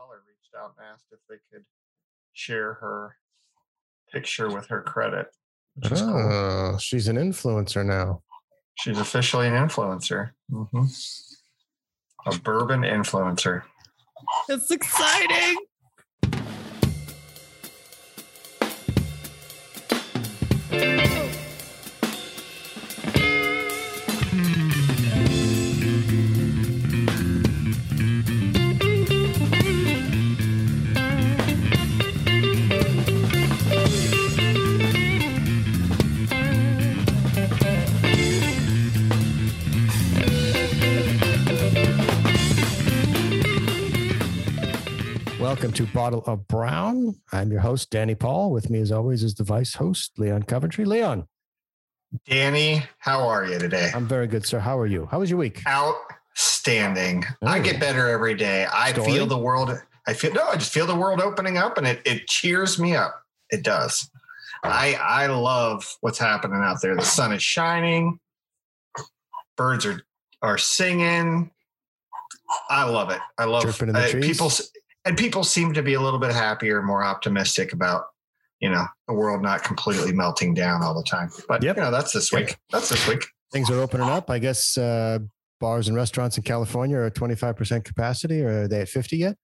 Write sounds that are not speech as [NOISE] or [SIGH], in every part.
Weller reached out and asked if they could share her picture with her credit. Which is cool. Oh, she's an influencer now. She's officially an influencer. Mm-hmm. A bourbon influencer. It's exciting. Welcome to Bottle of Brown. I'm your host, Danny Paul. With me, as always, is the vice host, Leon Coventry. Leon, Danny, how are you today? I'm very good, sir. How are you? How was your week? Outstanding. I Oh. get better every day. I Story? feel the world. I feel no. I just feel the world opening up, and it it cheers me up. It does. I I love what's happening out there. The sun is shining. Birds are are singing. I love it. I love uh, people, and people seem to be a little bit happier, more optimistic about you know the world not completely melting down all the time. But Yep. you know that's this week. That's this week. Things are opening up. I guess uh, bars and restaurants in California are at 25% capacity, or are they at 50 yet?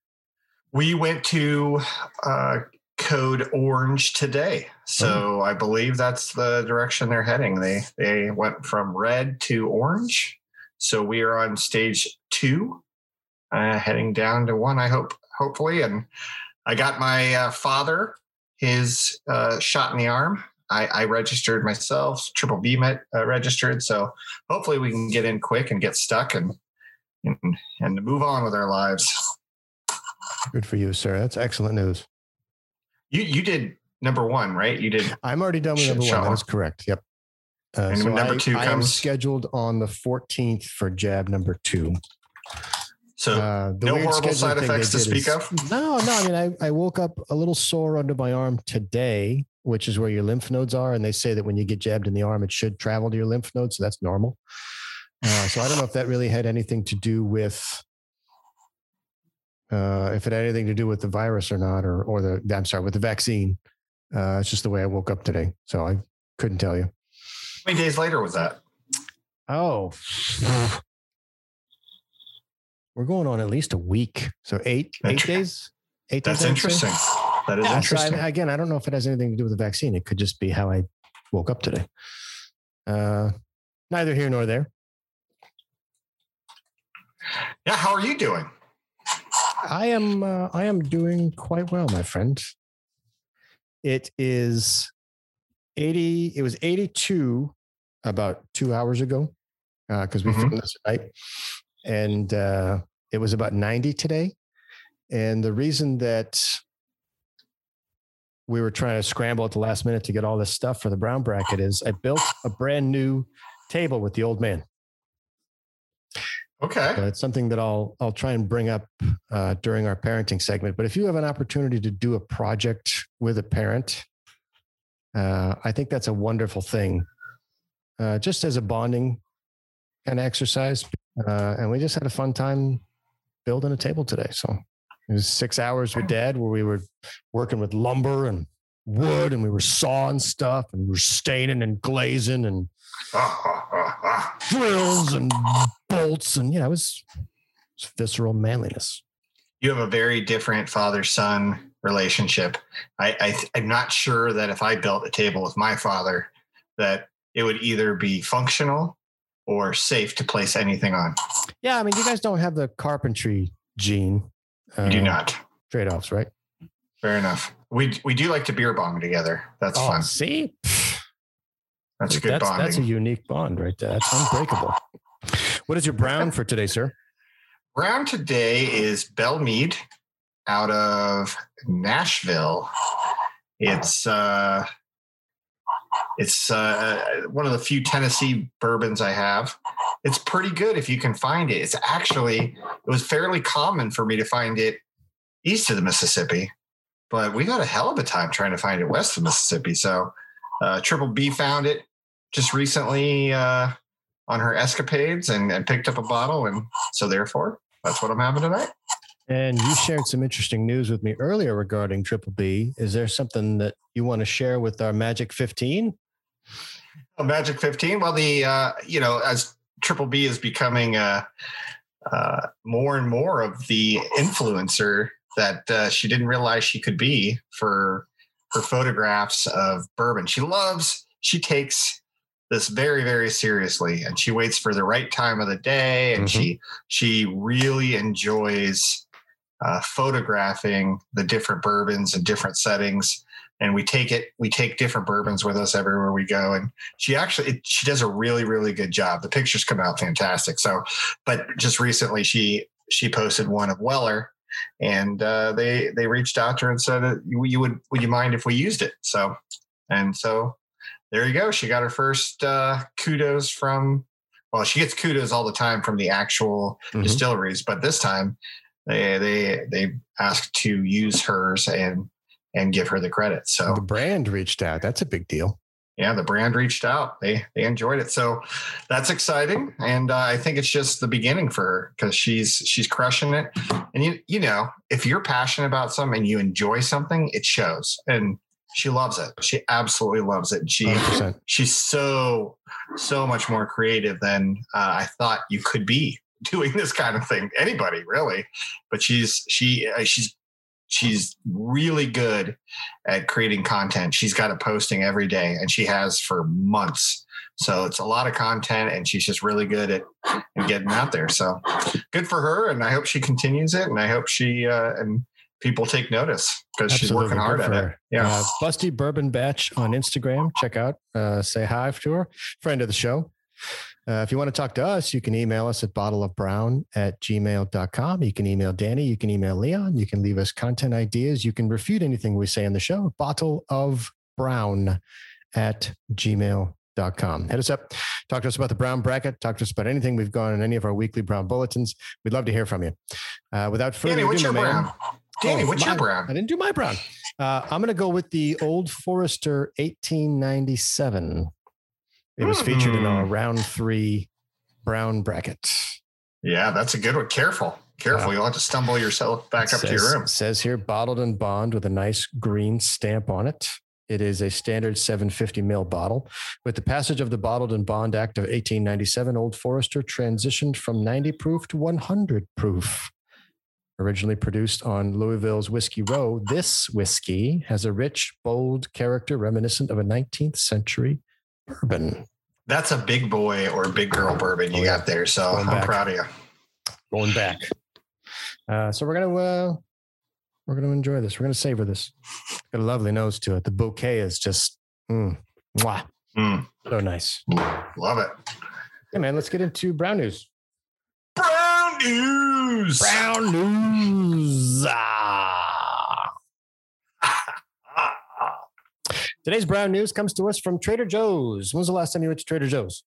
We went to uh, code orange today, so I believe that's the direction they're heading. They they went from red to orange, so we are on stage two, uh, heading down to one. I hope, hopefully, and I got my uh, father his uh, shot in the arm. I, I registered myself, triple B met uh, registered, so hopefully we can get in quick and get stuck and and and move on with our lives. Good for you, sir. That's excellent news. You you did number one, right? You did. I'm already done with number one. That is correct. Yep. Uh, And when number I, two I am comes- scheduled on the 14th for jab number two. So Uh, the no weird horrible side effects to speak is- of. No, no. I mean, I, I woke up a little sore under my arm today, which is where your lymph nodes are. And they say that when you get jabbed in the arm, it should travel to your lymph nodes. So that's normal. Uh, so I don't know if that really had anything to do with, uh, if it had anything to do with the virus or not, or, or the, I'm sorry, with the vaccine. Uh, it's just the way I woke up today. So I couldn't tell you. How many days later was that? Oh, we're going on at least a week. So eight, eight days. Eight That's days. Interesting. That is Yeah, so I- interesting. again, I don't know if it has anything to do with the vaccine. It could just be how I woke up today. Uh, neither here nor there. yeah. How are you doing? I am. Uh, I am doing quite well, my friend. It is eighty. It was eighty-two about two hours ago because we Mhm. filmed this at night, and uh, it was about ninety today. And the reason that we were trying to scramble at the last minute to get all this stuff for the brown bracket is I built a brand new table with the old man. Okay. Uh, it's something that I'll I'll try and bring up uh, during our parenting segment. But if you have an opportunity to do a project with a parent, uh, I think that's a wonderful thing, uh, just as a bonding kind of exercise. Uh, and we just had a fun time building a table today. So it was six hours with Dad where we were working with lumber and wood, and we were sawing stuff, and we were staining and glazing and [LAUGHS] drills and bolts and yeah, it was, it was visceral manliness. You have a very different father son relationship. I, I I'm not sure that if I built a table with my father, that it would either be functional or safe to place anything on. Yeah, I mean, you guys don't have the carpentry gene. You do uh, not. trade offs, right? Fair enough. We we do like to beer bong together. That's oh, fun. see, That's a good that's bonding. that's a unique bond right there. That's unbreakable. What is your brown for today, sir? Brown today is Belle Meade out of Nashville. It's uh it's uh one of the few Tennessee bourbons I have. It's pretty good if you can find it. It's actually it was fairly common for me to find it east of the Mississippi, but we got a hell of a time trying to find it west of Mississippi. So uh Triple B found it just recently uh on her escapades and, and picked up a bottle and so therefore that's what I'm having tonight. And you shared some interesting news with me earlier regarding Triple B. Is there something that you want to share with our Magic 15? Oh, Magic 15. Well, the uh, you know, as Triple B is becoming uh, uh, more and more of the influencer that uh, she didn't realize she could be for her photographs of bourbon. She loves. She takes this very very seriously and she waits for the right time of the day and mm-hmm. she she really enjoys uh, photographing the different bourbons and different settings and we take it we take different bourbons with us everywhere we go and she actually it, she does a really really good job the pictures come out fantastic so but just recently she she posted one of weller and uh, they they reached out to her and said you, you would would you mind if we used it so and so there you go. She got her first uh, kudos from, well, she gets kudos all the time from the actual mm-hmm. distilleries, but this time they they they asked to use hers and and give her the credit. So the brand reached out. That's a big deal. Yeah, the brand reached out. They they enjoyed it. So that's exciting, and uh, I think it's just the beginning for her because she's she's crushing it. And you you know, if you're passionate about something and you enjoy something, it shows. And she loves it. She absolutely loves it. She 100%. she's so so much more creative than uh, I thought you could be [LAUGHS] doing this kind of thing. Anybody really, but she's she uh, she's she's really good at creating content. She's got a posting every day, and she has for months. So it's a lot of content, and she's just really good at, at getting out there. So good for her, and I hope she continues it, and I hope she uh, and people take notice because she's working hard at it. Yeah. Uh, Busty Bourbon Batch on Instagram. Check out, uh, say hi to her, friend of the show. Uh, if you want to talk to us, you can email us at bottleofbrown at gmail.com. You can email Danny. You can email Leon. You can leave us content ideas. You can refute anything we say on the show. Bottle of brown at gmail.com. Hit us up. Talk to us about the brown bracket. Talk to us about anything we've gone in any of our weekly brown bulletins. We'd love to hear from you. Uh, without further Danny, ado, my man, Danny, oh, what's my, your brown? I didn't do my brown. Uh, I'm going to go with the Old Forester 1897. It was mm-hmm. featured in our hmm. round three brown bracket. Yeah, that's a good one. Careful. Careful. Uh, You'll have to stumble yourself back up to your room. Says here bottled and bond with a nice green stamp on it. It is a standard 750 mil bottle. With the passage of the Bottled-in-Bond Act of 1897, Old Forester transitioned from 90 proof to 100 proof. Originally produced on Louisville's Whiskey Row, this whiskey has a rich, bold character reminiscent of a 19th century bourbon. That's a big boy or big girl bourbon you oh, got there. So Going I'm back. proud of you. Going back. Uh, so we're gonna uh, we're gonna enjoy this. We're gonna savor this. Got a lovely nose to it. The bouquet is just mm, mwah, mm. so nice. Love it. Hey man, let's get into brown news. Brown news. Brown news. Ah. Today's brown news comes to us from Trader Joe's. When was the last time you went to Trader Joe's?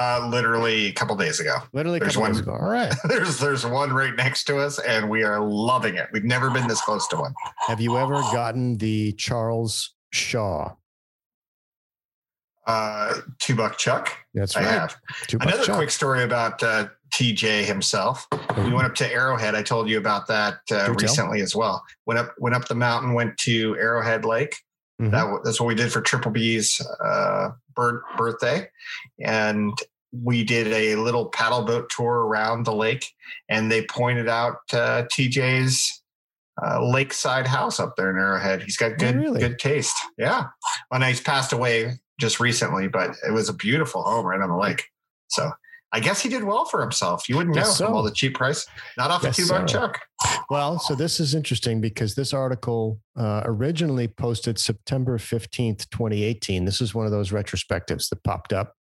Uh, literally a couple days ago. Literally a there's couple one, days ago. All right. [LAUGHS] there's there's one right next to us, and we are loving it. We've never been this close to one. Have you ever gotten the Charles Shaw? Uh, two buck Chuck. That's right. I have. Another Chuck. quick story about uh, TJ himself. We went up to Arrowhead. I told you about that uh, recently as well. Went up went up the mountain. Went to Arrowhead Lake. Mm-hmm. That, that's what we did for Triple B's uh, bird, birthday, and we did a little paddle boat tour around the lake. And they pointed out uh, TJ's uh, lakeside house up there in Arrowhead. He's got oh, good oh, really? good taste. Yeah. Well, he's passed away just recently, but it was a beautiful home right on the lake. So I guess he did well for himself. You wouldn't know so. from all the cheap price, not off the two buck so. chuck. Well, so this is interesting because this article uh, originally posted September 15th, 2018. This is one of those retrospectives that popped up.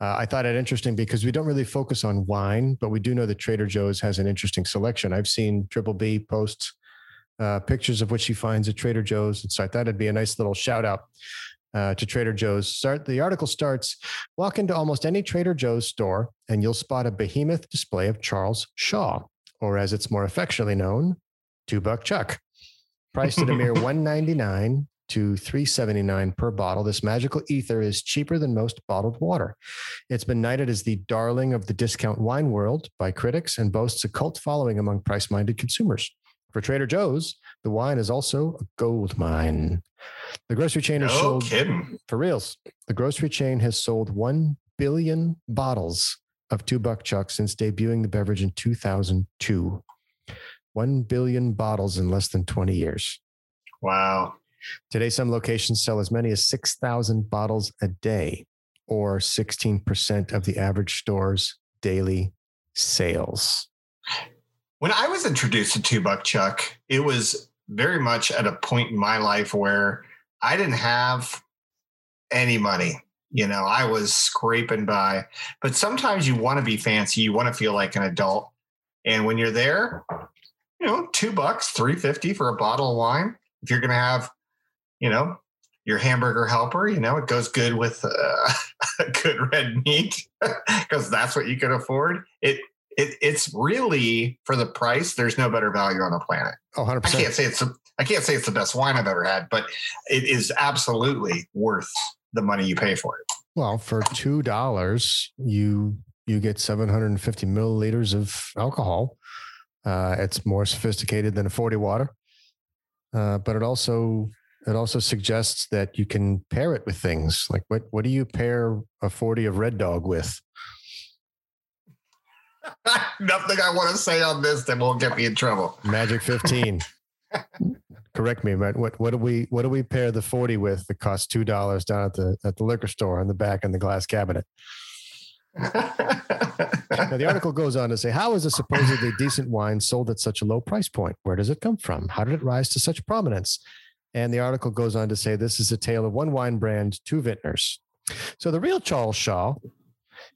Uh, I thought it interesting because we don't really focus on wine, but we do know that Trader Joe's has an interesting selection. I've seen Triple B post uh, pictures of what she finds at Trader Joe's. And so I thought it'd be a nice little shout out uh, to Trader Joe's. Start the article starts. Walk into almost any Trader Joe's store, and you'll spot a behemoth display of Charles Shaw, or as it's more affectionately known, Two Buck Chuck. Priced at a mere [LAUGHS] one ninety nine to 379 per bottle this magical ether is cheaper than most bottled water it's been knighted as the darling of the discount wine world by critics and boasts a cult following among price-minded consumers For Trader Joe's, the wine is also a gold mine. The grocery chain has No sold kidding. for reals. The grocery chain has sold 1 billion bottles of two buck chuck since debuting the beverage in 2002. 1 billion bottles in less than 20 years. Wow. Today, some locations sell as many as 6,000 bottles a day, or 16% of the average store's daily sales. When I was introduced to Two Buck Chuck, it was very much at a point in my life where I didn't have any money. You know, I was scraping by, but sometimes you want to be fancy. You want to feel like an adult. And when you're there, you know, two bucks, 350 for a bottle of wine. If you're going to have, you know, your hamburger helper, you know, it goes good with uh, [LAUGHS] good red meat [LAUGHS] because that's what you can afford. It it, it's really for the price. There's no better value on the planet. Oh, 100%. I can't say it's a, I can't say it's the best wine I've ever had, but it is absolutely worth the money you pay for it. Well, for two dollars, you you get 750 milliliters of alcohol. Uh, it's more sophisticated than a 40 water, uh, but it also it also suggests that you can pair it with things like what what do you pair a 40 of Red Dog with? [LAUGHS] Nothing I want to say on this that won't get me in trouble. Magic 15. [LAUGHS] Correct me, but what what do we what do we pair the 40 with that costs two dollars down at the at the liquor store on the back in the glass cabinet? [LAUGHS] Now, the article goes on to say, How is a supposedly decent wine sold at such a low price point? Where does it come from? How did it rise to such prominence? And the article goes on to say, This is a tale of one wine brand, two vintners. So the real Charles Shaw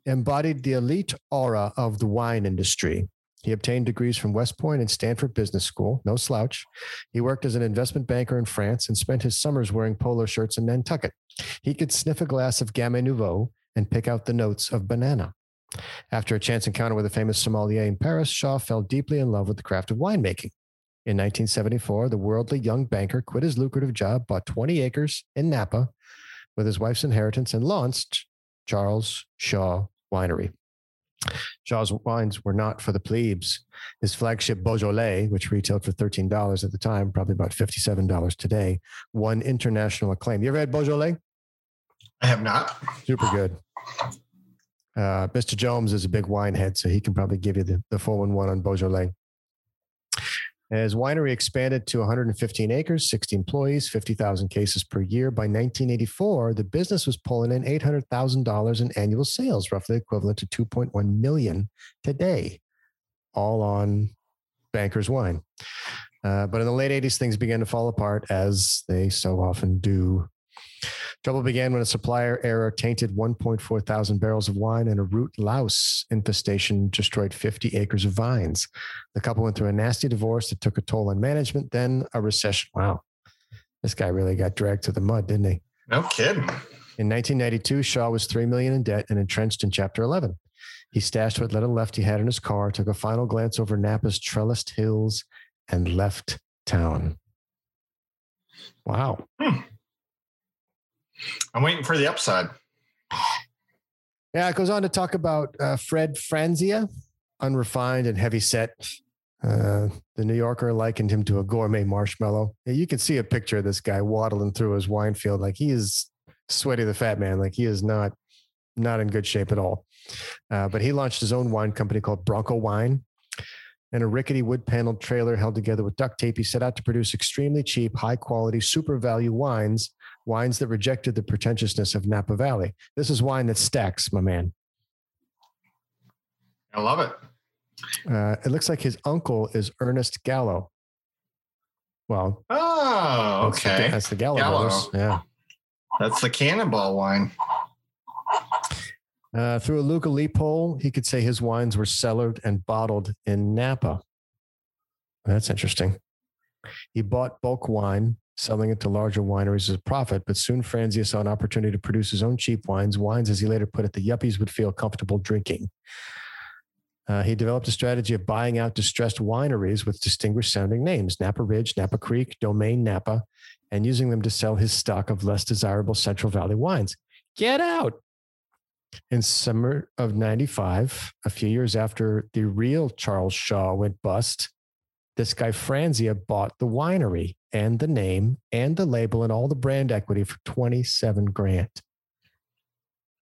embodied the elite aura of the wine industry. He obtained degrees from West Point and Stanford Business School, no slouch. He worked as an investment banker in France and spent his summers wearing polo shirts in Nantucket. He could sniff a glass of Gamay Nouveau and pick out the notes of banana. After a chance encounter with a famous sommelier in Paris, Shaw fell deeply in love with the craft of winemaking. In 1974, the worldly young banker quit his lucrative job, bought 20 acres in Napa with his wife's inheritance, and launched Charles Shaw Winery. Shaw's wines were not for the plebes. His flagship Beaujolais, which retailed for $13 at the time, probably about $57 today, won international acclaim. You ever had Beaujolais? I have not. Super good. Uh, Mr. Jones is a big wine head, so he can probably give you the, the 411 on Beaujolais. His winery expanded to 115 acres, 60 employees, 50,000 cases per year. By 1984, the business was pulling in $800,000 in annual sales, roughly equivalent to 2.1 million today, all on Banker's wine. Uh, but in the late 80s, things began to fall apart as they so often do. Trouble began when a supplier error tainted 1.4 thousand barrels of wine and a root louse infestation destroyed 50 acres of vines. The couple went through a nasty divorce that took a toll on management, then a recession. Wow. This guy really got dragged to the mud, didn't he? No kidding. In 1992, Shaw was 3 million in debt and entrenched in chapter 11. He stashed what little left he had in his car, took a final glance over Napa's trellised hills and left town. Wow. Hmm. I'm waiting for the upside. Yeah, it goes on to talk about uh, Fred Franzia, unrefined and heavy set. Uh, the New Yorker likened him to a gourmet marshmallow. Yeah, You can see a picture of this guy waddling through his wine field like he is sweaty the fat man. Like he is not not in good shape at all. Uh, but he launched his own wine company called Bronco Wine. And a rickety wood paneled trailer held together with duct tape, he set out to produce extremely cheap, high quality, super value wines, wines that rejected the pretentiousness of Napa Valley. This is wine that stacks, my man. I love it. Uh, it looks like his uncle is Ernest Gallo. Well, Oh, that's the- okay. that's the Gallo, Gallo. brothers. Yeah. That's the cannonball wine. Uh, through a Luca loophole, he could say his wines were cellared and bottled in Napa. That's interesting. He bought bulk wine, selling it to larger wineries as a profit, but soon Franzia saw an opportunity to produce his own cheap wines, wines, as he later put it, the yuppies would feel comfortable drinking. Uh, he developed a strategy of buying out distressed wineries with distinguished sounding names Napa Ridge, Napa Creek, Domaine Napa, and using them to sell his stock of less desirable Central Valley wines. Get out. In summer of 95, a few years after the real Charles Shaw went bust, this guy Franzia bought the winery and the name and the label and all the brand equity for 27 grand.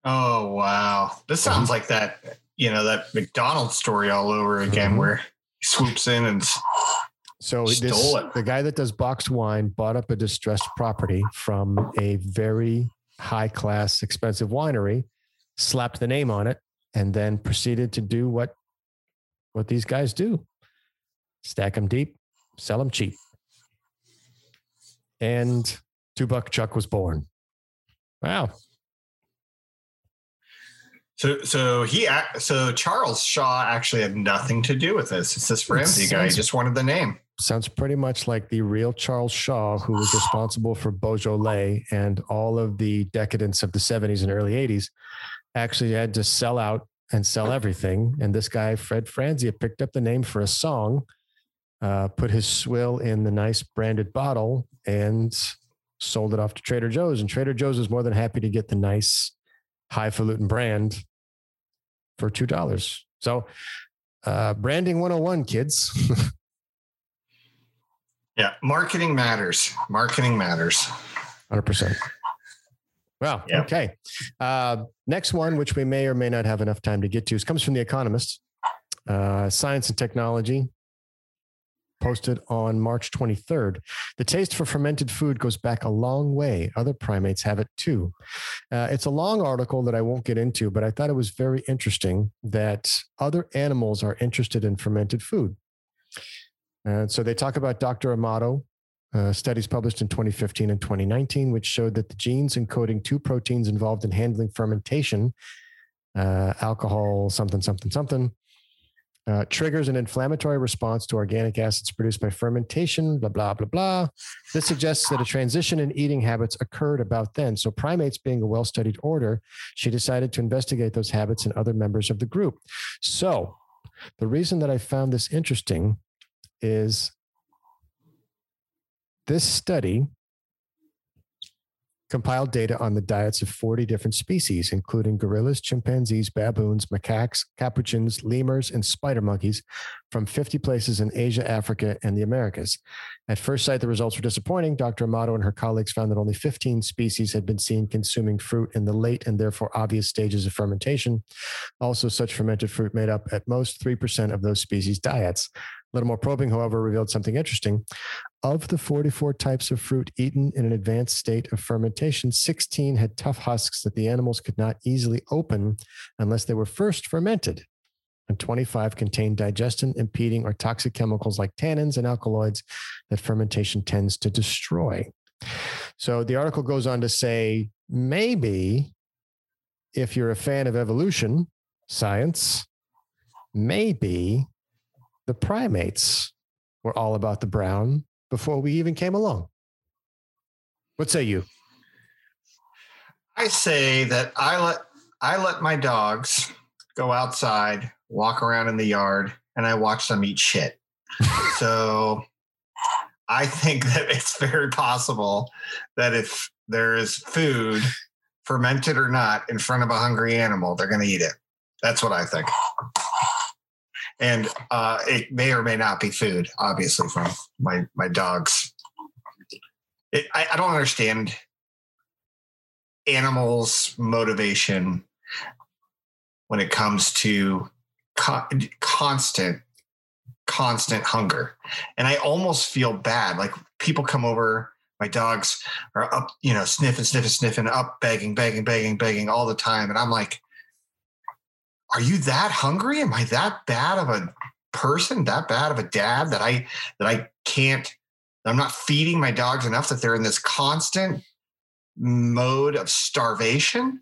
Oh wow. This sounds like that, you know, that McDonald's story all over again Mhm. where he swoops in and So this, Stole it. the guy that does boxed wine bought up a distressed property from a very high class, expensive winery, slapped the name on it, and then proceeded to do what what these guys do: stack them deep, sell them cheap. And Two Buck Chuck was born. Wow. So, so he, so Charles Shaw actually had nothing to do with this. It's this Ramsey guy. He just wanted the name. sounds pretty much like the real Charles Shaw, who was [GASPS] responsible for Beaujolais and all of the decadence of the 70s and early 80s, actually had to sell out and sell everything. And this guy, Fred Franzia, picked up the name for a song, uh, put his swill in the nice branded bottle, and sold it off to Trader Joe's. And Trader Joe's was more than happy to get the nice highfalutin brand for $2. So, uh, branding 101, kids. [LAUGHS] Yeah. Marketing matters. Marketing matters. Hundred percent. Wow. Yep. Okay. Uh, next one, which we may or may not have enough time to get to, is, comes from the Economist. Uh, Science and Technology posted on March 23rd. The taste for fermented food goes back a long way. Other primates have it too. Uh, it's a long article that I won't get into, but I thought it was very interesting that other animals are interested in fermented food. And so they talk about Dr. Amato, uh, studies published in 2015 and 2019, which showed that the genes encoding two proteins involved in handling fermentation, uh, alcohol, something, something, something, uh, triggers an inflammatory response to organic acids produced by fermentation, blah, blah, blah, blah. This suggests that a transition in eating habits occurred about then. So, primates being a well studied order, she decided to investigate those habits in other members of the group. So, the reason that I found this interesting is this study compiled data on the diets of 40 different species, including gorillas, chimpanzees, baboons, macaques, capuchins, lemurs, and spider monkeys from 50 places in Asia, Africa, and the Americas. At first sight, the results were disappointing. Dr. Amato and her colleagues found that only 15 species had been seen consuming fruit in the late and therefore obvious stages of fermentation. Also, such fermented fruit made up at most 3% of those species' diets. Little more probing, however, revealed something interesting. Of the 44 types of fruit eaten in an advanced state of fermentation, 16 had tough husks that the animals could not easily open unless they were first fermented. And 25 contained digestion impeding or toxic chemicals like tannins and alkaloids that fermentation tends to destroy. So the article goes on to say maybe if you're a fan of evolution, science, maybe the primates were all about the brown before we even came along. What say you? I say that I let I let my dogs go outside, walk around in the yard, and I watch them eat shit. [LAUGHS] so I think that it's very possible that if there is food, fermented or not, in front of a hungry animal, they're going to eat it. That's what I think. And uh, it may or may not be food, obviously, from my my dogs. It, I, I don't understand animals' motivation when it comes to co- constant, constant hunger. And I almost feel bad. Like people come over, my dogs are up, you know, sniffing, sniffing, sniffing, up, begging, begging, begging, begging all the time. And I'm like, are you that hungry? Am I that bad of a person, that bad of a dad that I that I can't I'm not feeding my dogs enough that they're in this constant mode of starvation.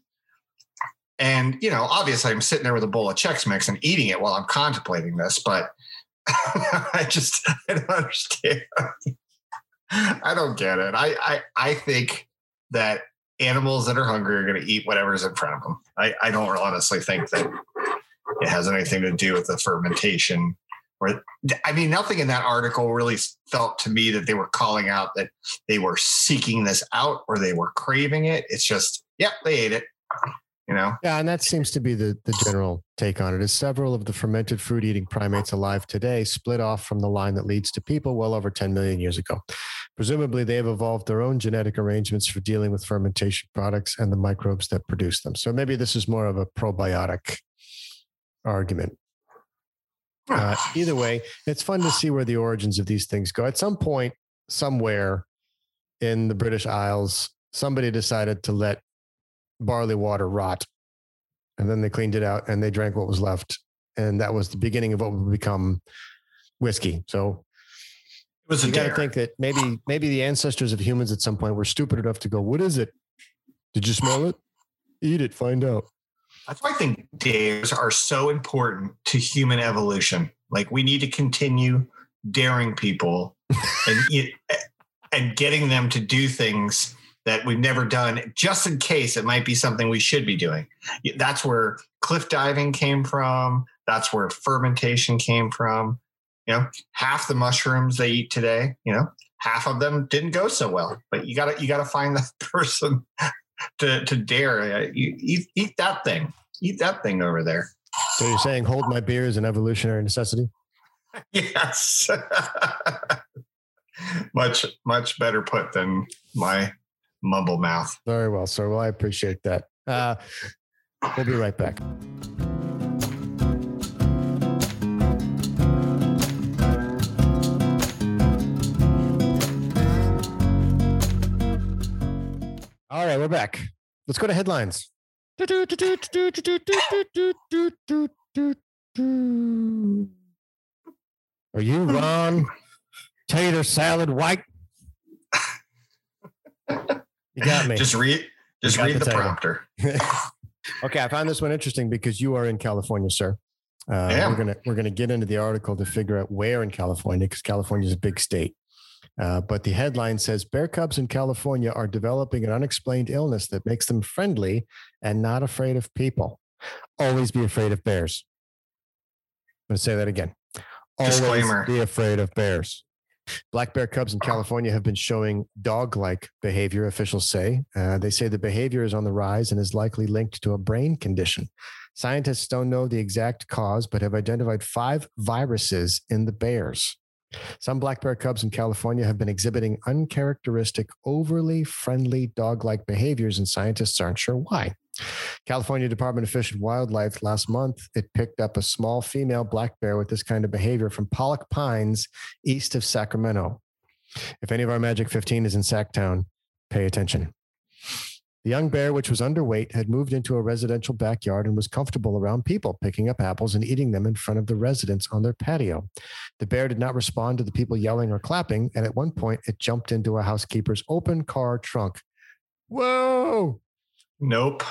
And, you know, obviously I'm sitting there with a bowl of Chex Mix and eating it while I'm contemplating this, but [LAUGHS] I just [LAUGHS] I don't understand. [LAUGHS] I don't get it. I, I I think that animals that are hungry are going to eat whatever's in front of them. I, I don't honestly think that it has anything to do with the fermentation or I mean, nothing in that article really felt to me that they were calling out that they were seeking this out or they were craving it. It's just, yep, they ate it. You know? Yeah, and that seems to be the, the general take on it. Is several of the fermented fruit eating primates alive today split off from the line that leads to people well over 10 million years ago. Presumably, they have evolved their own genetic arrangements for dealing with fermentation products and the microbes that produce them. So maybe this is more of a probiotic argument. [SIGHS] Uh, either way, it's fun to see where the origins of these things go. At some point, somewhere in the British Isles, somebody decided to let barley water rot. And then they cleaned it out and they drank what was left. And that was the beginning of what would become whiskey. So It was a you got to think that maybe maybe the ancestors of humans at some point were stupid enough to go, "What is it? Did you smell it? Eat it, find out." That's why I think dares are so important to human evolution. Like we need to continue daring people and and getting them to do things that we've never done, just in case it might be something we should be doing. That's where cliff diving came from. That's where fermentation came from. You know, half the mushrooms they eat today, you know, half of them didn't go so well. But you got to you got to find [LAUGHS] that person to to dare. Uh, you eat, eat that thing. Eat that thing over there. So you're saying hold my beer is an evolutionary necessity? [LAUGHS] Yes. [LAUGHS] much much better put than my mumble mouth. Very well, sir. Well, I appreciate that. Uh, we'll be right back. All right, we're back. Let's go to headlines. Are you Ron Tater Salad White? [LAUGHS] You got me. Just read just read the the, prompter. [LAUGHS] okay, I found this one interesting because you are in California, sir. Uh, I. We're gonna we're gonna get into the article to figure out where in California because California is a big state. Uh, but the headline says bear cubs in California are developing an unexplained illness that makes them friendly and not afraid of people. Always be afraid of bears. I'm going to say that again. Always Disclaimer. be afraid of bears. Black bear cubs in California have been showing dog like behavior, officials say. Uh, they say the behavior is on the rise and is likely linked to a brain condition. Scientists don't know the exact cause, but have identified five viruses in the bears. Some black bear cubs in California have been exhibiting uncharacteristic, overly friendly dog like behaviors, and scientists aren't sure why. California Department of Fish and Wildlife last month, it picked up a small female black bear with this kind of behavior from Pollock Pines, east of Sacramento. If any of our Magic 15 is in Sacktown, pay attention. The young bear, which was underweight, had moved into a residential backyard and was comfortable around people, picking up apples and eating them in front of the residents on their patio. The bear did not respond to the people yelling or clapping, and at one point it jumped into a housekeeper's open car trunk. Whoa! Nope.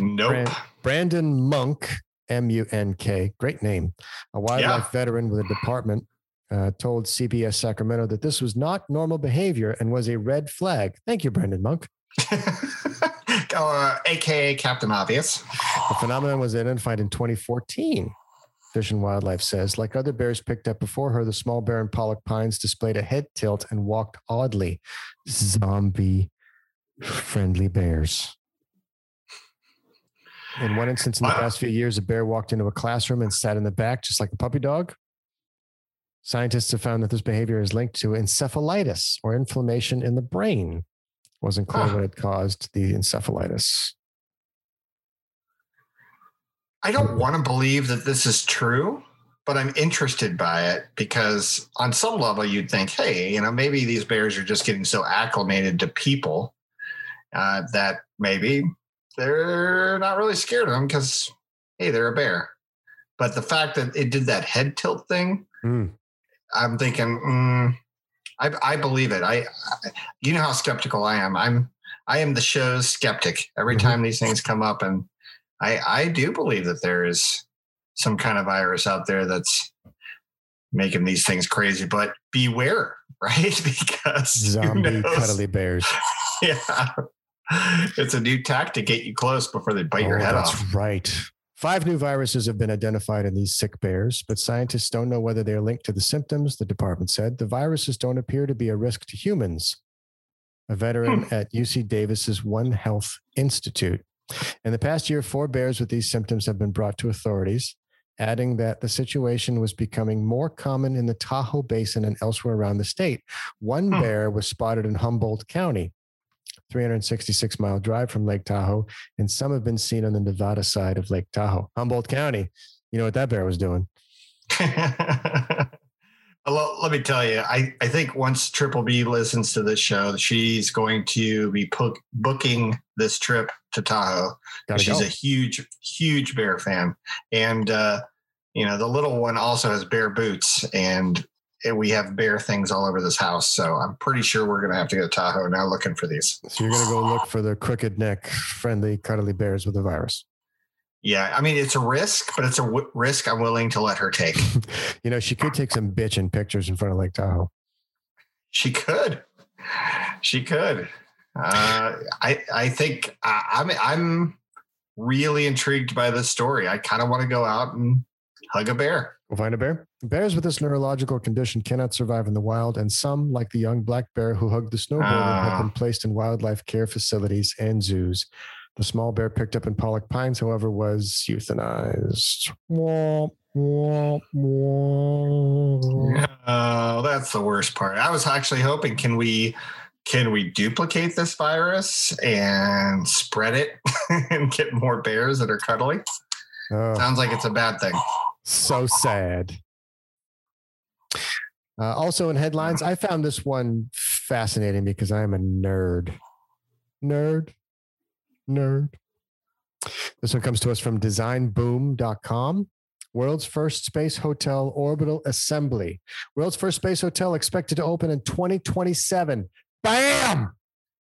Nope. Brand- Brandon Munk, M U N K, great name, a wildlife veteran with a department, uh, told CBS Sacramento that this was not normal behavior and was a red flag. Thank you, Brandon Munk. [LAUGHS] uh, AKA Captain Obvious. The phenomenon was identified in 2014. Fish and Wildlife says, like other bears picked up before her, the small bear in Pollock Pines displayed a head tilt and walked oddly. Zombie friendly bears. In one instance in the past few years, a bear walked into a classroom and sat in the back, just like a puppy dog. Scientists have found that this behavior is linked to encephalitis or inflammation in the brain. It Wasn't clear Huh. what had caused the encephalitis. I don't want to believe that this is true, but I'm interested by it because on some level you'd think, hey, you know, maybe these bears are just getting so acclimated to people uh, that maybe they're not really scared of them because hey, they're a bear. But the fact that it did that head tilt thing, Hmm. I'm thinking, mm, I, I believe it. I, I, you know how skeptical I am. I'm, I am the show's skeptic every Mhm. time these things come up, and I, I do believe that there is some kind of virus out there that's making these things crazy. But beware, [LAUGHS] right? [LAUGHS] because Zombie cuddly bears. [LAUGHS] yeah, it's a new tactic to get you close before they bite your Oh, head that's off. That's right. Five new viruses have been identified in these sick bears, but scientists don't know whether they are linked to the symptoms, the department said. The viruses don't appear to be a risk to humans. A veteran Hmm. at UC Davis's One Health Institute In the past year, four bears with these symptoms have been brought to authorities, adding that the situation was becoming more common in the Tahoe Basin and elsewhere around the state. One Hmm. bear was spotted in Humboldt County, 366 mile drive from Lake Tahoe, and some have been seen on the Nevada side of Lake Tahoe. Humboldt County, you know what that bear was doing? [LAUGHS] well, let me tell you, I, I think once Triple B listens to this show, she's going to be book, booking this trip to Tahoe. Gotta she's go. a huge, huge bear fan. And, uh, you know, the little one also has bear boots and and we have bear things all over this house. So I'm pretty sure we're going to have to go to Tahoe now looking for these. So you're going to go look for the crooked neck, friendly, cuddly bears with a virus. Yeah. I mean, it's a risk, but it's a w- risk I'm willing to let her take. [LAUGHS] You know, she could take some bitching pictures in front of Lake Tahoe. She could. She could. Uh, I I think I, I'm I'm really intrigued by this story. I kind of want to go out and hug a bear. We'll find a bear. Bears with this neurological condition cannot survive in the wild, and some, like the young black bear who hugged the snowboarder, have Ah. been placed in wildlife care facilities and zoos. The small bear picked up in Pollock Pines, however, was euthanized. Oh, that's the worst part. I was actually hoping can we can we duplicate this virus and spread it [LAUGHS] and get more bears that are cuddly? Oh, Sounds like it's a bad thing. So sad. Uh, also, in headlines, I found this one fascinating because I am a nerd. Nerd. Nerd. This one comes to us from designboom.com. World's first space hotel orbital assembly. World's first space hotel expected to open in 2027. Bam!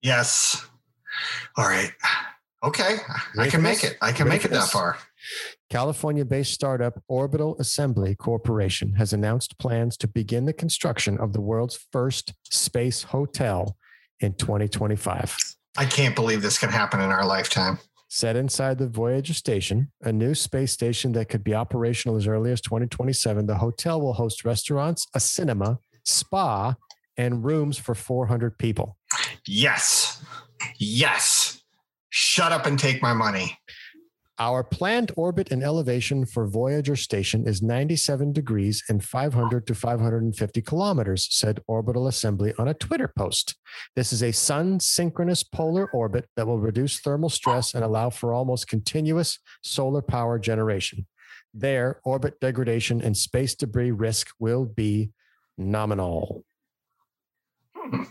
Yes. All right. Okay. I can make this? it. I can Ready make for it that far. California based startup Orbital Assembly Corporation has announced plans to begin the construction of the world's first space hotel in 2025. I can't believe this can happen in our lifetime. Set inside the Voyager station, a new space station that could be operational as early as 2027, the hotel will host restaurants, a cinema, spa, and rooms for 400 people. Yes. Yes. Shut up and take my money. Our planned orbit and elevation for Voyager station is 97 degrees and 500 to 550 kilometers, said Orbital Assembly on a Twitter post. This is a sun synchronous polar orbit that will reduce thermal stress and allow for almost continuous solar power generation. There, orbit degradation and space debris risk will be nominal. Hmm.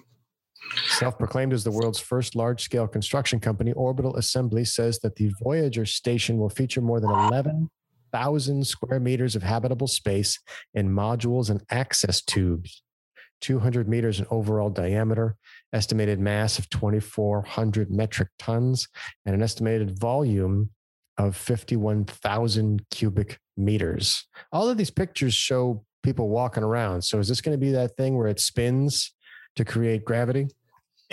Self proclaimed as the world's first large scale construction company, Orbital Assembly says that the Voyager station will feature more than 11,000 square meters of habitable space in modules and access tubes, 200 meters in overall diameter, estimated mass of 2,400 metric tons, and an estimated volume of 51,000 cubic meters. All of these pictures show people walking around. So is this going to be that thing where it spins to create gravity?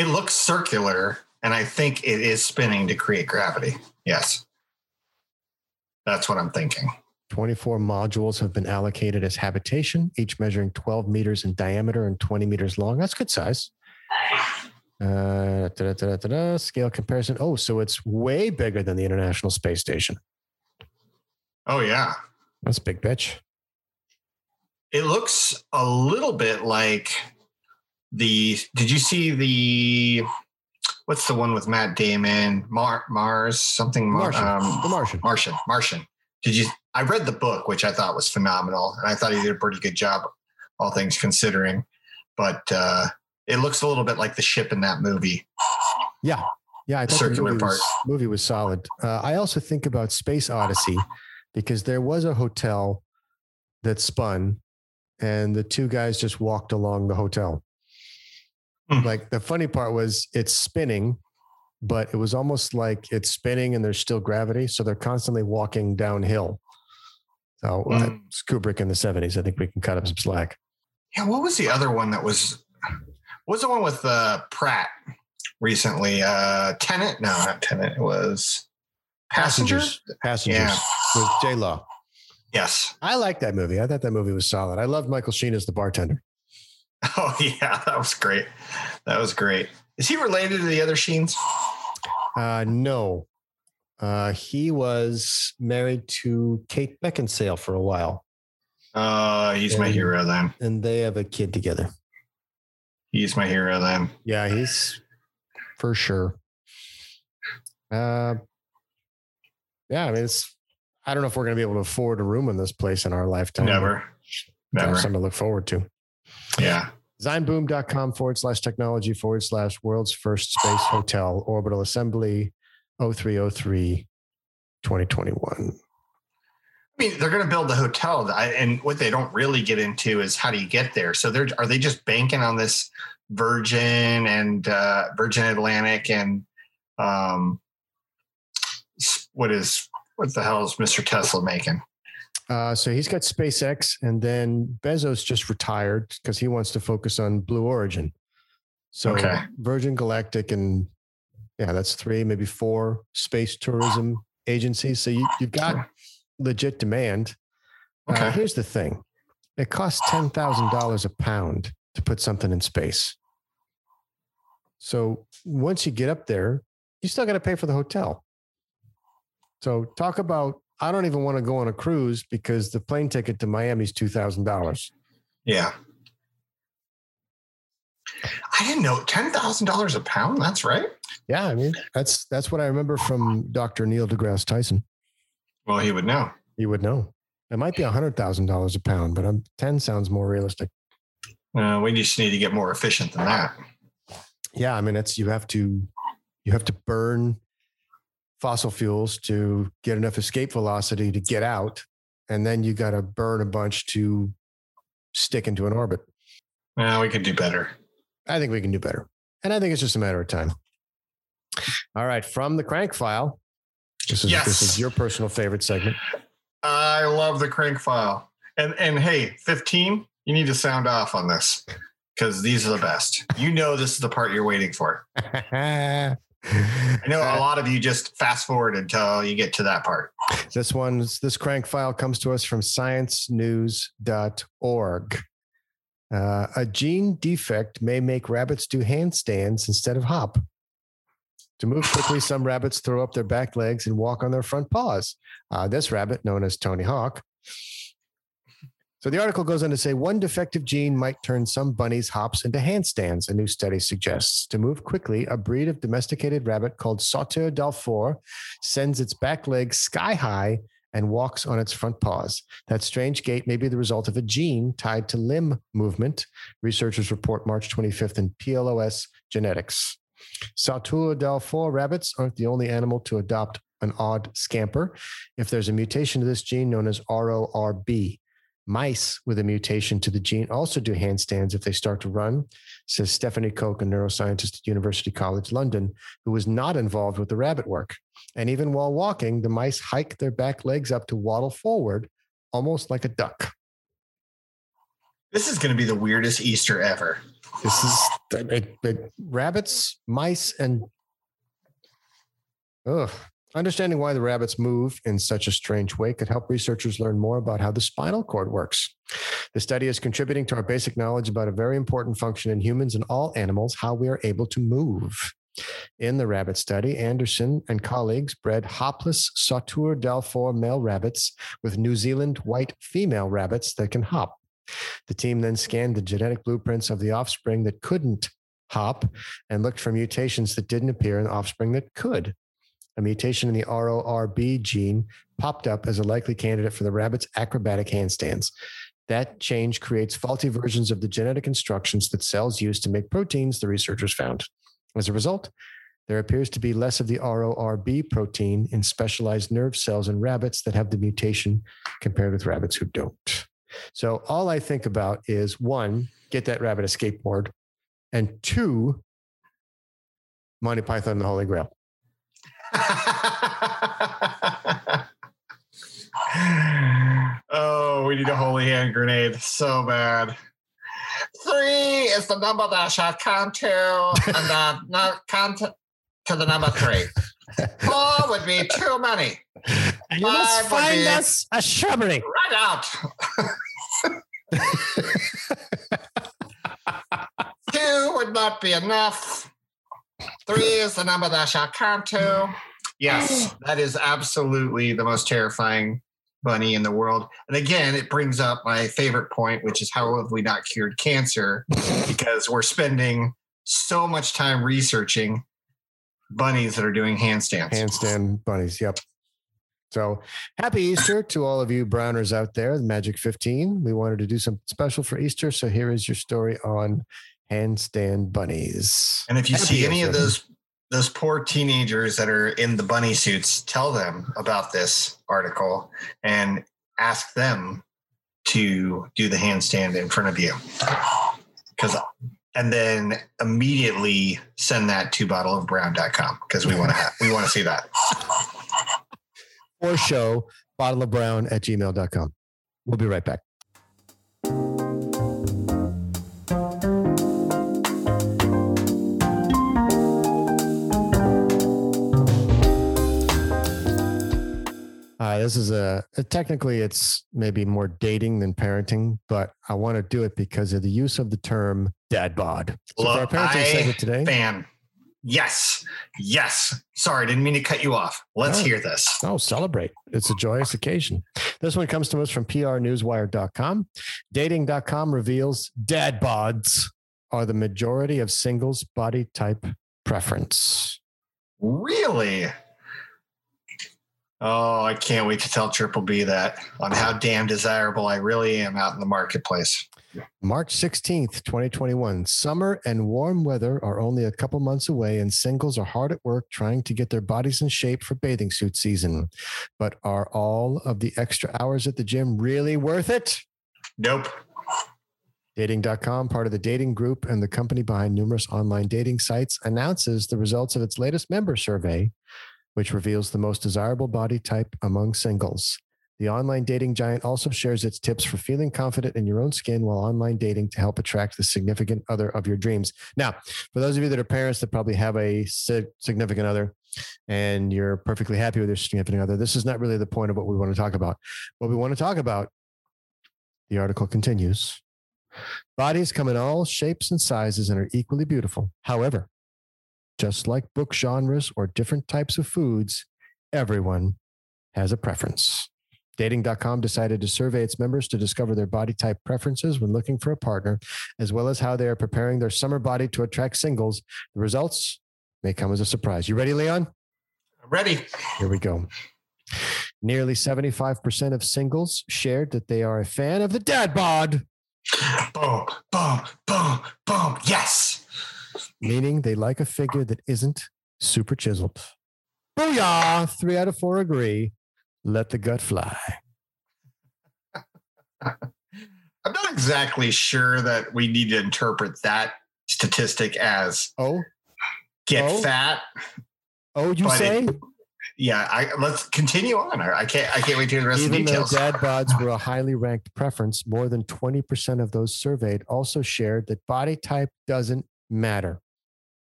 It looks circular, and I think it is spinning to create gravity. Yes. That's what I'm thinking. 24 modules have been allocated as habitation, each measuring 12 meters in diameter and 20 meters long. That's good size. Uh, da-da-da-da-da, scale comparison. Oh, so it's way bigger than the International Space Station. Oh, yeah. That's big bitch. It looks a little bit like the. Did you see the. What's the one with Matt Damon? Mar, Mars, something. Martian. Um, the Martian. Martian. Martian. Did you? I read the book, which I thought was phenomenal, and I thought he did a pretty good job, all things considering. But uh, it looks a little bit like the ship in that movie. Yeah. Yeah. I thought Circular the movie was, part. movie was solid. Uh, I also think about Space Odyssey because there was a hotel that spun and the two guys just walked along the hotel. Hmm. Like the funny part was it's spinning, but it was almost like it's spinning and there's still gravity. So they're constantly walking downhill. So uh, Hmm. it's Kubrick in the 70s. I think we can cut up some slack. Yeah, what was the other one that was? What was the one with uh, Pratt recently? Uh, Tenet? No, not Tenet. It was Passengers. Passengers Yeah. with J Law. Yes. I like that movie. I thought that movie was solid. I loved Michael Sheen as the bartender. [LAUGHS] Oh yeah, that was great. That was great. Is he related to the other Sheens? Uh, no. Uh, he was married to Kate Beckinsale for a while, Uh, he's my hero then. and they have a kid together. He's my hero then. Yeah, he's for sure. Uh, yeah, I mean, it's. I don't know if we're going to be able to afford a room in this place in our lifetime. Never. Never. something to look forward to. Yeah. Zionboom.com forward slash technology forward slash world's first space hotel orbital assembly 0303 2021. I mean, they're going to build the hotel, and what they don't really get into is how do you get there. So, they're are they just banking on this Virgin and uh, Virgin Atlantic and um, what is what the hell is Mr. Tesla making? Uh, so he's got SpaceX, and then Bezos just retired because he wants to focus on Blue Origin. So Okay. Virgin Galactic and yeah, that's three, maybe four space tourism agencies. So you, you've got legit demand. Uh, here's the thing: it costs ten thousand dollars a pound to put something in space. So once you get up there, you still got to pay for the hotel. So talk about I don't even want to go on a cruise because the plane ticket to Miami is two thousand dollars. Yeah. I didn't know ten thousand dollars a pound. That's right. Yeah, I mean that's that's what I remember from Dr. Neil deGrasse Tyson. Well, he would know. He would know. It might be hundred thousand dollars a pound, but I'm ten sounds more realistic. Uh, we just need to get more efficient than that. Yeah, I mean it's you have to you have to burn fossil fuels to get enough escape velocity to get out, and then you got to burn a bunch to stick into an orbit. Uh, we could do better. I think we can do better. And I think it's just a matter of time. All right. From the crank file. This is this is your personal favorite segment. I love the crank file. And and hey, 15, you need to sound off on this because these are the best. You know this is the part you're waiting for. [LAUGHS] I know a lot of you just fast forward until you get to that part. this one's this crank file comes to us from sciencenews.org. Uh, a gene defect may make rabbits do handstands instead of hop. To move quickly, some rabbits throw up their back legs and walk on their front paws. Uh, this rabbit, known as Tony Hawk. So the article goes on to say one defective gene might turn some bunnies' hops into handstands, a new study suggests. To move quickly, a breed of domesticated rabbit called Sauteur d'Alfort sends its back legs sky high and walks on its front paws. That strange gait may be the result of a gene tied to limb movement, researchers report March 25th in PLOS Genetics. Sauteur d'Alfort rabbits aren't the only animal to adopt an odd scamper. If there's a mutation to this gene known as RORB, mice with a mutation to the gene also do handstands if they start to run, says Stephanie Koch, a neuroscientist at University College London, who was not involved with the rabbit work. And even while walking, the mice hike their back legs up to waddle forward, almost like a duck. This is going to be the weirdest Easter ever. This is it, it- rabbits, mice, and ugh. Understanding why the rabbits move in such a strange way could help researchers learn more about how the spinal cord works. The study is contributing to our basic knowledge about a very important function in humans and all animals, how we are able to move. In the rabbit study, Andersson and colleagues bred hopless Sauteur d'Alfort male rabbits with New Zealand white female rabbits that can hop. The team then scanned the genetic blueprints of the offspring that couldn't hop and looked for mutations that didn't appear in offspring that could. A mutation in the RORB gene popped up as a likely candidate for the rabbit's acrobatic handstands. That change creates faulty versions of the genetic instructions that cells use to make proteins, the researchers found. As a result, there appears to be less of the RORB protein in specialized nerve cells in rabbits that have the mutation compared with rabbits who don't. So all I think about is one, get that rabbit a skateboard, and two, Monty Python and the Holy Grail. [LAUGHS] oh, we need a holy hand grenade so bad. Three is the number that I shall count to, and uh, [LAUGHS] not count to, to the number three. Four would be too many. And you must find us a shrubbery. Right out. [LAUGHS] Two would not be enough. Three is the number that I shall count to. Yes, that is absolutely the most terrifying bunny in the world. And again, it brings up my favorite point, which is how have we not cured cancer? [LAUGHS] because we're spending so much time researching bunnies that are doing handstands. Handstand bunnies. Yep. So happy Easter to all of you Browners out there, the Magic 15. We wanted to do something special for Easter. So here is your story on handstand bunnies. And if you Happy see any of those those poor teenagers that are in the bunny suits, tell them about this article and ask them to do the handstand in front of you. Cause and then immediately send that to bottleofbrown.com because we want to have we want to see that. or show bottleofbrown of brown at gmail.com. We'll be right back. This is a, technically it's maybe more dating than parenting, but I want to do it because of the use of the term dad bod. So for our Look, parenting I segment today, Fan. Yes. Yes. Sorry, didn't mean to cut you off. Let's No. hear this. Oh, celebrate. It's a joyous occasion. This one comes to us from prnewswire.com. Dating.com reveals dad bods are the majority of singles body type preference. Really? Oh, I can't wait to tell Triple B that on how damn desirable I really am out in the marketplace. March 16th, 2021. Summer and warm weather are only a couple months away, and singles are hard at work trying to get their bodies in shape for bathing suit season. But are all of the extra hours at the gym really worth it? Nope. Dating.com, part of the dating group and the company behind numerous online dating sites, announces the results of its latest member survey, which reveals the most desirable body type among singles. The online dating giant also shares its tips for feeling confident in your own skin while online dating to help attract the significant other of your dreams. Now, for those of you that are parents that probably have a significant other and you're perfectly happy with your significant other, this is not really the point of what we want to talk about. What we want to talk about, the article continues. Bodies come in all shapes and sizes and are equally beautiful. However, just like book genres or different types of foods, everyone has a preference. Dating.com decided to survey its members to discover their body type preferences when looking for a partner, as well as how they are preparing their summer body to attract singles. The results may come as a surprise. You ready, Leon? I'm ready? Here we go. Nearly 75% of singles shared that they are a fan of the dad bod. Boom, boom, boom, boom. Yes. Meaning they like a figure that isn't super chiseled. Booyah! Three out of four agree. Let the gut fly. [LAUGHS] I'm not exactly sure that we need to interpret that statistic as Oh, get Oh. fat. oh, you But say? it- Yeah, I, let's continue on. I can't. I can't wait to hear the rest of the Even though dad [LAUGHS] bods were a highly ranked preference, more than 20% of those surveyed also shared that body type doesn't matter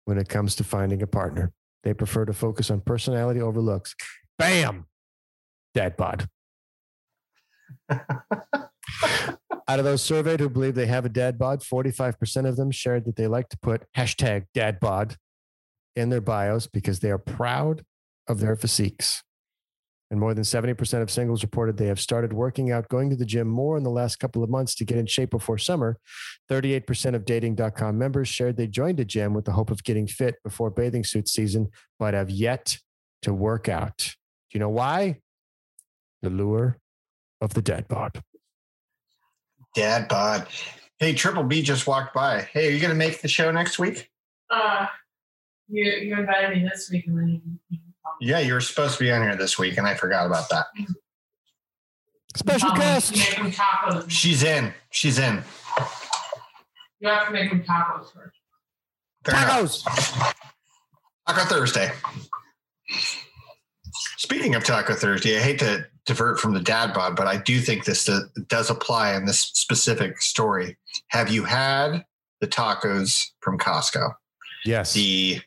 when it comes to finding a partner. They prefer to focus on personality over looks. Bam! Dad bod. [LAUGHS] Out of those surveyed who believe they have a dad bod, 45% of them shared that they like to put hashtag dad bod in their bios because they are proud of their physiques. And more than 70% of singles reported they have started working out, going to the gym more in the last couple of months to get in shape before summer. 38% of dating.com members shared they joined a gym with the hope of getting fit before bathing suit season, but have yet to work out. Do you know why? The lure of the dad bod. Dad bod. Hey, Triple B just walked by. Hey, are you going to make the show next week? Uh, you you invited me this week, and then you. You Yeah, you were supposed to be on here this week, and I forgot about that. Special um, guest. Make them tacos. She's in. She's in. You have to make them tacos first. Fair enough. Tacos. Taco Thursday. Speaking of Taco Thursday, I hate to divert from the dad bod, but I do think this does apply in this specific story. Have you had the tacos from Costco? Yes. The,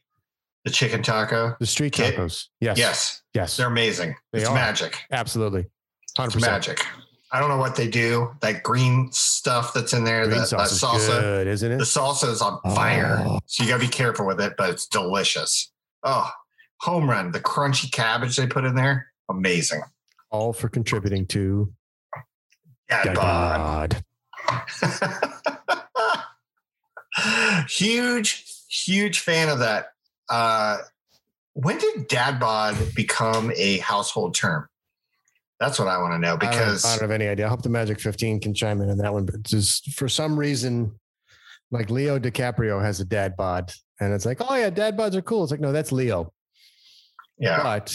The the chicken taco? The street tacos. Yes. Yes, Yes. they're amazing. They it's are. magic. Absolutely. 100%. Magic. I don't know what they do. That green stuff that's in there, Green that, that sauce is salsa. good, isn't it? The salsa is on fire. Oh. So you got to be careful with it, but it's delicious. Oh, home run. The crunchy cabbage they put in there, amazing. All for contributing to Dad bod. bod. [LAUGHS] huge, huge fan of that. Uh, when did dad bod become a household term? That's what I want to know I don't- because I don't, have any idea. I hope the Magic 15 can chime in on that one. But just for some reason, like Leo DiCaprio has a dad bod, and it's like, oh yeah, dad bods are cool. It's like, no, that's Leo. yeah, But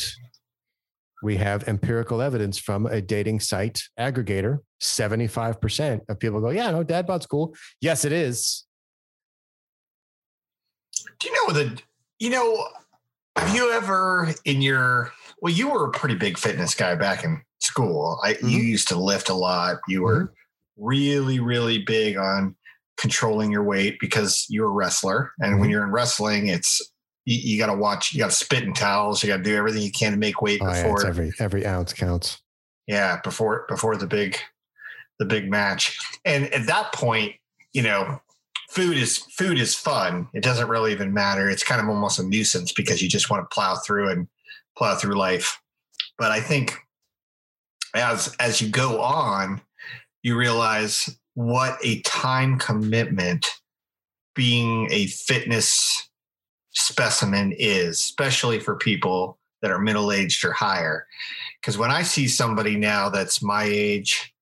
we have empirical evidence from a dating site aggregator. 75% of people go, yeah, no, dad bod's cool. Yes, it is. do you know the you know have you ever in your well you were a pretty big fitness guy back in school i you Mhm. used to lift a lot you were really really big on controlling your weight because you're a wrestler and when Mhm. you're in wrestling it's you, you got to watch you got to spit in towels you got to do everything you can to make weight Oh, before it's every every ounce counts. yeah before before the big the big match and at that point you know food is food is fun. It doesn't really even matter. It's kind of almost a nuisance because you just want to plow through and plow through life. But i think as as you go on you realize what a time commitment being a fitness specimen is especially for people that are middle aged or higher. Because when I see somebody now that's my age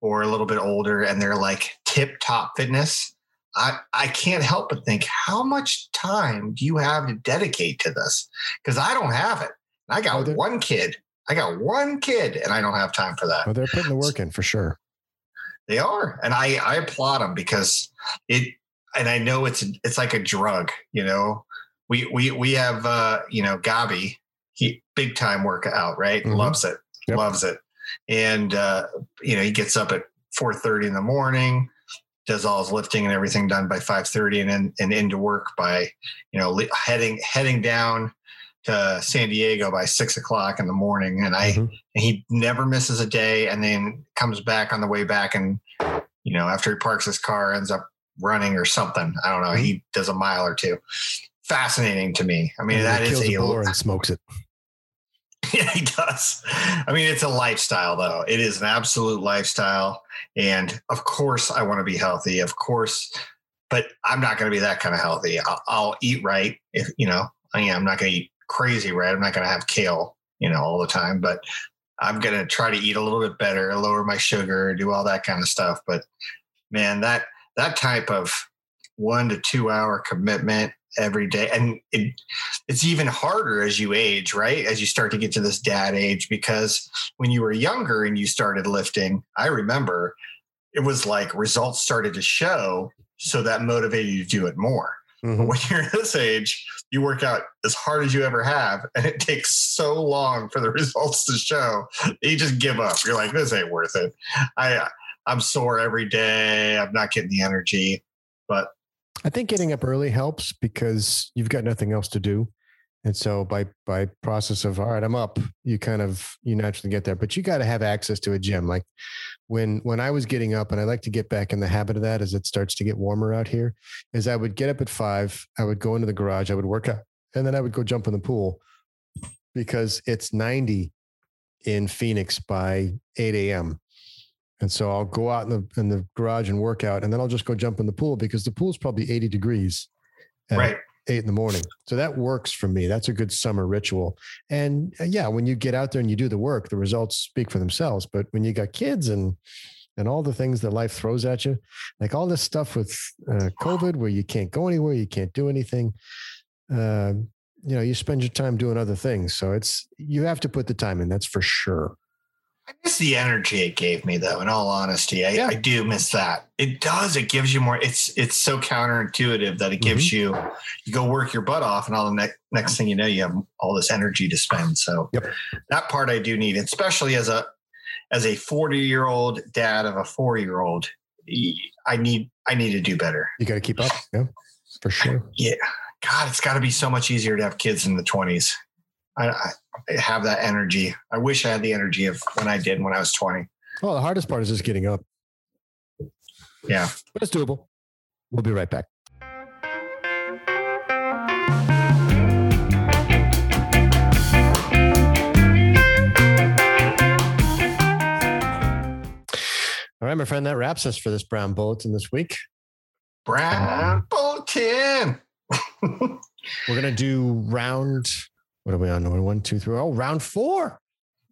or a little bit older and they're like tip top fitness, I, I can't help but think, how much time do you have to dedicate to this? Because I don't have it. I Oh, got they're- one kid. I got one kid and I don't have time for that. Well, they're putting the work in for sure. They are. And I, I applaud them because it, and I know it's, it's like a drug, you know, we, we, we have, uh, you know, Gabi, he big time workout, right? Mhm. Loves it, Yep. loves it. And, uh, you know, he gets up at 4.30 in the morning, does all his lifting and everything done by 5.30 and then, and into work by, you know, heading, heading down to San Diego by six o'clock in the morning. And I, Mhm. and he never misses a day and then comes back on the way back and you know after he parks his car ends up running or something i don't know he does a mile or two fascinating to me i mean that is a and smokes it. [LAUGHS] yeah he does. I mean it's a lifestyle though. It is an absolute lifestyle. And of course i want to be healthy of course but i'm not going to be that kind of healthy. I'll, I'll eat right if you know I i'm not going to eat crazy right. I'm not going to have kale you know all the time but i'm going to try to eat a little bit better lower my sugar do all that kind of stuff. But man that that type of one to two hour commitment every day. And it, it's even harder as you age right? As you start to get to this dad age because when you were younger and you started lifting i remember it was like results started to show so that motivated you to do it more. But Mhm. when [LAUGHS] you're this age you work out as hard as you ever have and it takes so long for the [LAUGHS] results to show you just give up. You're like this ain't worth it. I i'm sore every day. I'm not getting the energy. But I think getting up early helps because you've got nothing else to do. And so by by process of all right, I'm up, you kind of you naturally get there. But you got to have access to a gym. Like when when I was getting up, and I like to get back in the habit of that as it starts to get warmer out here, is I would get up at five, I would go into the garage, I would work out, and then I would go jump in the pool because it's 90 in Phoenix by 8 a.m. And so I'll go out in the in the garage and work out, and then I'll just go jump in the pool because the pool's probably 80 degrees at right eight in the morning. So that works for me. That's a good summer ritual. And uh, yeah, when you get out there and you do the work, the results speak for themselves. But when you got kids and and all the things that life throws at you, like all this stuff with uh, COVID, where you can't go anywhere, you can't do anything. Uh, you know, you spend your time doing other things. So it's you have to put the time in. That's for sure. I miss the energy it gave me, though. In all honesty, I, Yeah. I do miss that. It does. It gives you more. It's it's so counterintuitive that it gives mm-hmm. you. You go work your butt off, and all the next next thing you know, you have all this energy to spend. So Yep. that part I do need, especially as a as a forty year old dad of a four year old. I need I need to do better. You got to keep up. Yeah, for sure. Yeah, God, it's got to be so much easier to have kids in the twenties. I I have that energy. I wish I had the energy of when I did when I was 20. Well, the hardest part is just getting up. Yeah. But it's doable. We'll be right back. All right, my friend, that wraps us for this Brown Bulletin this week. Brown Bulletin. [LAUGHS] We're going to do round what are we on? One, two, three. Oh, round four.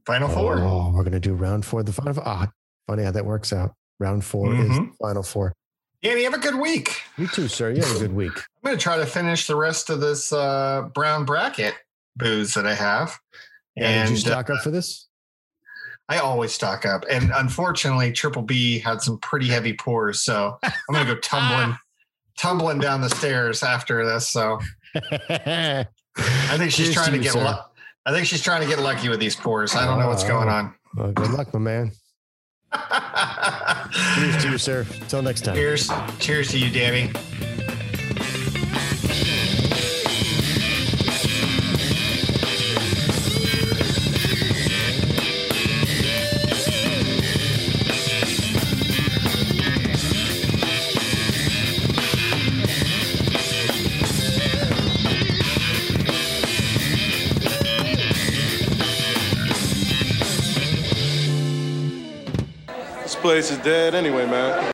Final four. Oh, we're gonna do round four. The final. Ah, funny how that works out. Round 4 is Mhm. the final four. Danny, have a good week. You too, sir. You have a good week. [SIGHS] I'm going to try to finish the rest of this uh, brown bracket booze that I have. Yeah, did you And, uh, stock up for this? I always stock up. And unfortunately, Triple B had some pretty heavy pours. So I'm going to go [LAUGHS] tumbling, tumbling down the stairs after this. So [LAUGHS] I think she's Cheers trying to you, get sir. lucky. I think she's trying to get lucky with these pours. I don't know what's going on. Ah, well, good luck, my man. [LAUGHS] Cheers to you, sir. Until next time. cheers. Cheers to you, Danny. This is dead anyway, man.